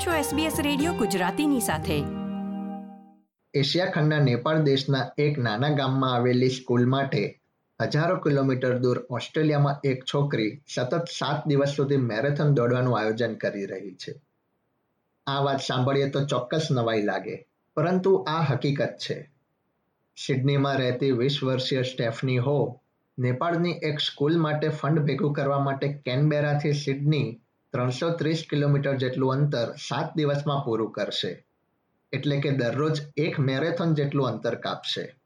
છો SBS radio ગુજરાતીની સાથે. એશિયા ખંડના નેપાળ દેશના એક નાના ગામમાં આવેલી સ્કૂલ માટે હજારો કિલોમીટર દૂર ઓસ્ટ્રેલિયામાં એક છોકરી સતત સાત દિવસ સુધી મેરેથોન દોડવાનું આયોજન કરી રહી છે. આ વાત સાંભળીએ તો ચોક્કસ નવાઈ લાગે, પરંતુ આ હકીકત છે. સિડનીમાં રહેતી વીસ વર્ષીય સ્ટેફની હો, નેપાળની એક સ્કૂલ માટે ફંડ ભેગું કરવા માટે કેનબેરાથી સિડની ત્રણસો ત્રીસ કિલોમીટર જેટલું અંતર સાત દિવસમાં પૂરું કરશે. એટલે કે દરરોજ એક મેરેથોન જેટલું અંતર કાપશે.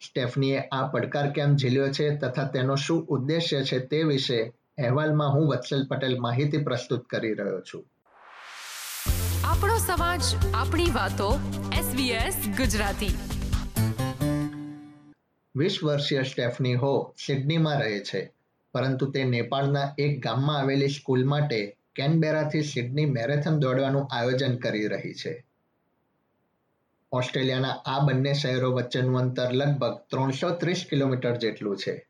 સ્ટેફનીએ આ પડકાર કેમ ઝીલ્યો છે તથા તેનો શું ઉદ્દેશ્ય છે તે વિશે અહેવાલમાં હું વત્સલ પટેલ માહિતી પ્રસ્તુત કરી રહ્યો છું. આપણો સમાજ આપણી વાતો SBS ગુજરાતી. વીસ વર્ષીય સ્ટેફની હો સિડનીમાં રહે છે. પરંતુ તે નેપાળના એક ગામમાં આવેલી સ્કૂલ માટે કેનબેરાથી સિડની મેરેથોન દોડવાનું આયોજન કરી રહી છે. ઓસ્ટ્રેલિયાના આ બંને શહેરો વચ્ચેનું અંતર લગભગ ત્રણસો ત્રીસ કિલોમીટર જેટલું છે.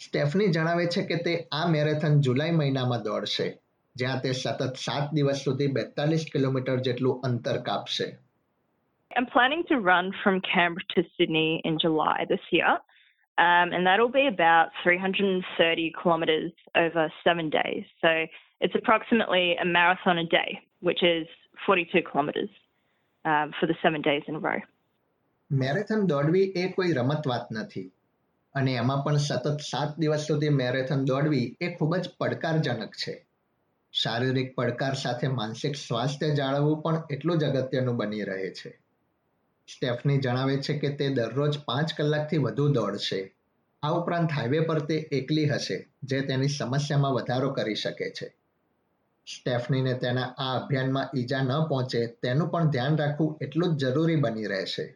સ્ટેફની જણાવે છે કે તે આ મેરેથોન જુલાઈ મહિનામાં દોડશે, જ્યાં તે સતત સાત દિવસ સુધી બેતાલીસ કિલોમીટર જેટલું અંતર કાપશે. I'm planning to run from Canberra to Sydney in July this year. Um, and that'll be about 330 kilometres over seven days. So it's approximately a marathon a day, which is 42 kilometres um, for the seven days in a row. Marathon દોડવી એ કોઈ રમત વાત નથી અને એમાં પણ સતત સાત દિવસ સુધી મેરેથોન દોડવી એ ખૂબ જ પડકારજનક છે શારીરિક પડકાર સાથે માનસિક સ્વાસ્થ્ય જાળવવું પણ એટલું જ અગત્યનું બની રહે છે સ્ટેફની જણાવે છે કે તે દરરોજ પાંચ કલાકથી વધુ દોડશે આ ઉપરાંત હાઈવે પર તે એકલી હશે જે તેની સમસ્યામાં વધારો કરી શકે છે સ્ટેફનીને તેના આ અભિયાનમાં ઈજા ન પહોંચે તેનું પણ ધ્યાન રાખવું એટલું જ જરૂરી બની રહેશે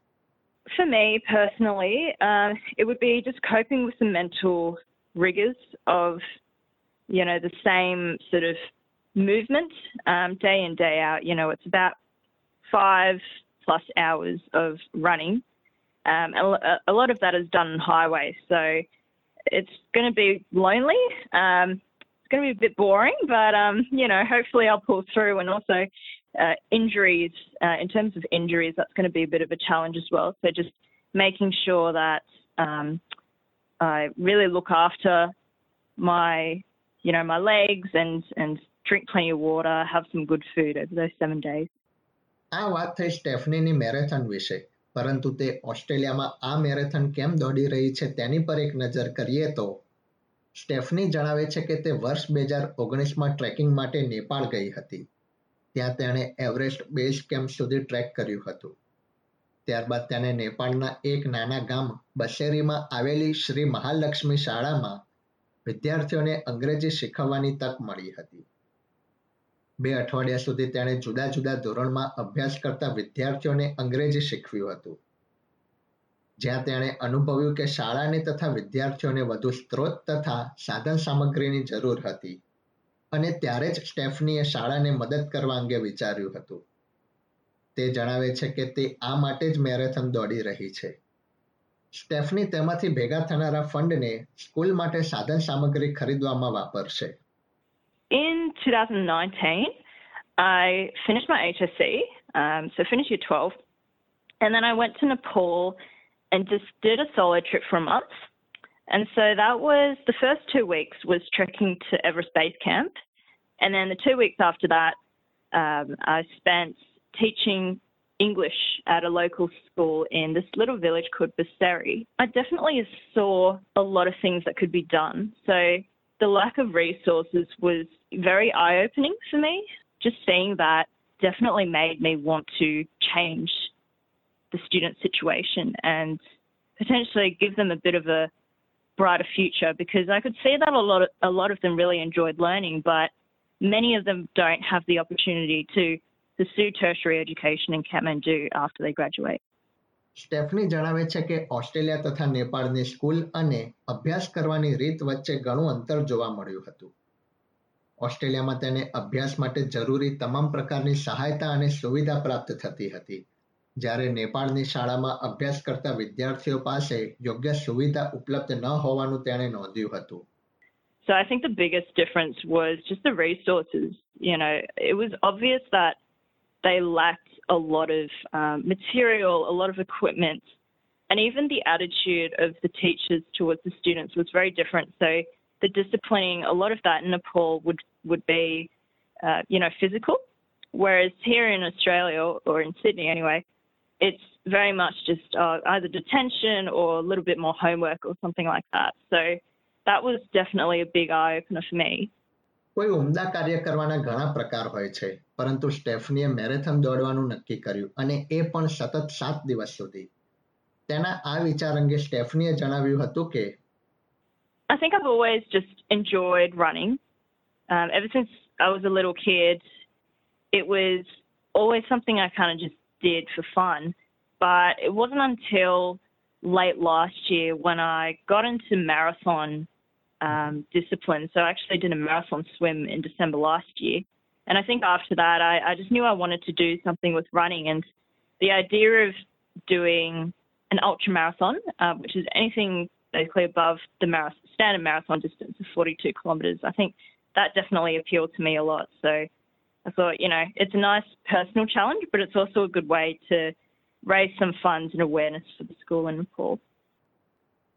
For me personally, um, it would be just coping with the mental rigors of, you know, the same sort of movement um, day in, day out. You know, it's about five plus hours of running. Um, a, a lot of that is done on highway, so it's going to be lonely. Um, it's going to be a bit boring, but um, you know, hopefully I'll pull through. And also, uh, injuries. Uh, in terms of injuries, that's going to be a bit of a challenge as well. So just making sure that um, I really look after my, you know, my legs and and drink plenty of water, have some good food over those seven days. આ વાત થઈ સ્ટેફનીની marathon વિશે. પરંતુ તે ઓસ્ટ્રેલિયામાં આ marathon કેમ દોડી રહી છે તેની પર એક નજર કરીએ તો, સ્ટેફની જણાવે છે કે તે વર્ષ બે હજાર ઓગણીસમાં ટ્રેકિંગ માટે નેપાળ ગઈ હતી. ત્યાં તેણે એવરેસ્ટ બેઝ કેમ્પ સુધી ટ્રેક કર્યું હતું. ત્યારબાદ તેને નેપાળના એક નાના ગામ બસેરીમાં આવેલી શ્રી મહાલક્ષ્મી શાળામાં વિદ્યાર્થીઓને અંગ્રેજી શીખવવાની તક મળી હતી. બે અઠવાડિયા સુધી તેણે જુદા જુદા ધોરણમાં અભ્યાસ કરતા વિદ્યાર્થીઓને અંગ્રેજી શીખવ્યું હતું. જ્યાં તેણે અનુભવ્યું કે શાળાને તથા વિદ્યાર્થીઓને વધુ સ્ત્રોત તથા સાધન સામગ્રીની જરૂર હતી અને ત્યારે જ સ્ટેફનીએ શાળાને મદદ કરવા અંગે વિચાર્યું હતું. તે જણાવે છે કે તે આ માટે જ મેરેથોન દોડી રહી છે. સ્ટેફની તેમાંથી ભેગા થનારા ફંડને સ્કૂલ માટે સાધન સામગ્રી ખરીદવામાં વાપરશે. In 2019, I finished my HSC, um, so finished year 12, and then I went to Nepal and just did a solo trip for a month. And so that was the first two weeks was trekking to Everest Base Camp, and then the two weeks after that, um, I spent teaching English at a local school in this little village called Baseri. I definitely saw a lot of things that could be done. So the lack of resources was very eye opening for me. Just seeing that definitely made me want to change the student situation and potentially give them a bit of a brighter future because I could see that a lot of, a lot of them really enjoyed learning, but many of them don't have the opportunity to pursue tertiary education in Kathmandu after they graduate. Stephanie જણાવે છે કે Australia તથા નેપાળની school અને અભ્યાસ કરવાની રીત વચ્ચે ઘણું અંતર જોવા મળ્યું હતું. ઓસ્ટ્રેલિયામાં તેને અભ્યાસ માટે જરૂરી તમામ પ્રકારની સહાયતા અને સુવિધા પ્રાપ્ત થતી હતી. જ્યારે નેપાળની શાળામાં અભ્યાસ કરતા વિદ્યાર્થીઓ પાસે યોગ્ય સુવિધા ઉપલબ્ધ ન હોવાનું તેણે નોંધ્યું હતું. So I think the biggest difference was just the resources. You know, it was obvious that they lacked a lot of um, material, a lot of equipment, and even the attitude of the teachers towards the students was very different. So the disciplining, a lot of that in Nepal would would be, uh, you know, physical, whereas here in Australia or in Sydney anyway, it's very much just uh, either detention or a little bit more homework or something like that. So that was definitely a big eye opener for me. કોઈ ઉમદા કાર્ય કરવાના ઘણા પ્રકાર હોય છે પરંતુ સ્ટેફનીએ marathon દોડવાનું નક્કી કર્યું અને એ પણ સતત સાત દિવસ સુધી તેના આ વિચાર અંગે સ્ટેફનીએ જણાવ્યું હતું કે I think I've always just enjoyed running. Um, ever since I was a little kid, it was always something I kind of just did for fun. But it wasn't until late last year when I got into marathon um, discipline. So I actually did a marathon swim in December last year. And I think after that, I, I just knew I wanted to do something with running. And the idea of doing an ultra marathon, uh, which is anything basically above the standard marathon distance of 42 kilometers, I think that definitely appealed to me a lot. So I thought, you know, it's a nice personal challenge, but it's also a good way to raise some funds and awareness for the school in Nepal.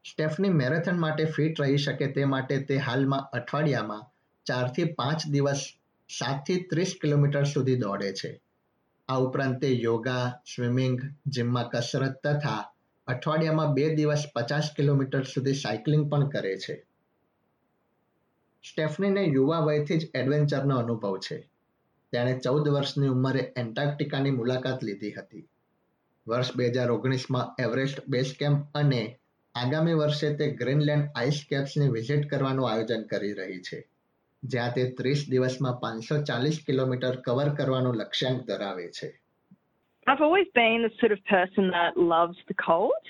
Stephanie marathon માટે fit રહી શકે તે માટે તે હાલમાં અઠવાડિયામાં ચારથી પાંચ દિવસ સાતથી ત્રીસ કિલોમીટર સુધી દોડે છે. આ ઉપરાંત તે યોગા, સ્વિમિંગ, જિમમાં કસરત તથા અઠવાડિયામાં બે દિવસ પચાસ કિલોમીટર સુધી સાયકલિંગ પણ કરે છે. સ્ટેફનીને યુવા વયથી જ એડવેન્ચરનો અનુભવ છે. તેણે ચૌદ વર્ષની ઉંમરે એન્ટાર્કટિકાની મુલાકાત લીધી હતી. વર્ષ બે હજાર ઓગણીસમાં એવરેસ્ટ બેઝ કેમ્પ અને આગામી વર્ષે તે ગ્રીનલેન્ડ આઈસ કેપ્સની વિઝિટ કરવાનું આયોજન કરી રહી છે જ્યાં તે ત્રીસ દિવસમાં પાંચસો ચાલીસ કિલોમીટર કવર કરવાનું લક્ષ્યાંક ધરાવે છે I've always been the sort of person that loves the cold.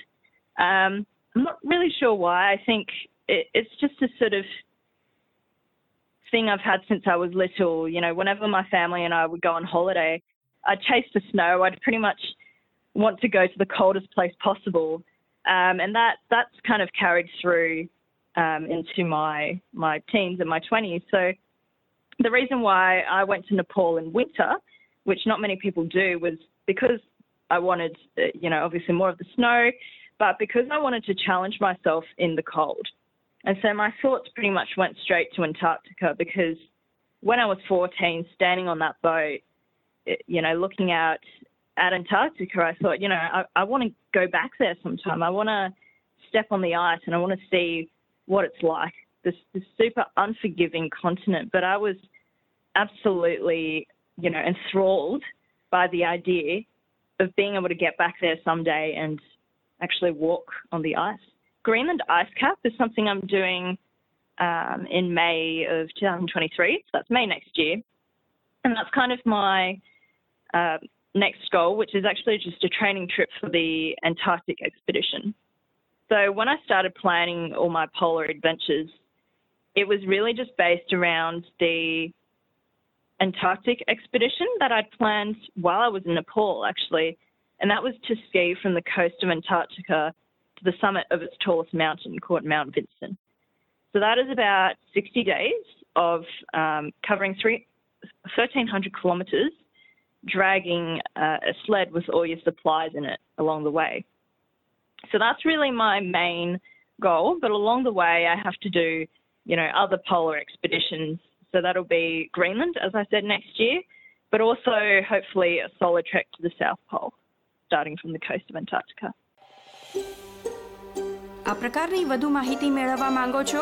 Um, I'm not really sure why. I think it, it's just a sort of thing I've had since I was little. You know, whenever my family and I would go on holiday, I'd chase the snow. I'd pretty much want to go to the coldest place possible. Um, and that that's kind of carried through um, into my my teens and my 20s. So the reason why I went to Nepal in winter, which not many people do, was because I wanted, uh, you know, obviously more of the snow, but because I wanted to challenge myself in the cold. And so my thoughts pretty much went straight to Antarctica because when I was 14, standing on that boat, you know, looking out at Antarctica, I thought, you know, I, I want to go back there sometime. I want to step on the ice and I want to see what it's like. This, this super unforgiving continent. But I was absolutely, you know, enthralled by the idea of being able to get back there someday and actually walk on the ice. Greenland Ice Cap is something I'm doing um, in May of 2023. So that's May next year. And that's kind of my uh, next goal, which is actually just a training trip for the Antarctic expedition. So when I started planning all my polar adventures, it was really just based around the Antarctic expedition that I'd planned while I was in Nepal, actually. And that was to ski from the coast of Antarctica to the summit of its tallest mountain called Mount Vinson. So that is about 60 days of um, covering three, 1,300 kilometres dragging uh, a sled with all your supplies in it along the way. So that's really my main goal. But along the way, I have to do, you know, other polar expeditions. So that'll be Greenland, as I said, next year, but also hopefully a solo trek to the South Pole, starting from the coast of Antarctica. આ પ્રકારની વધુ માહિતી મેળવવા માંગો છો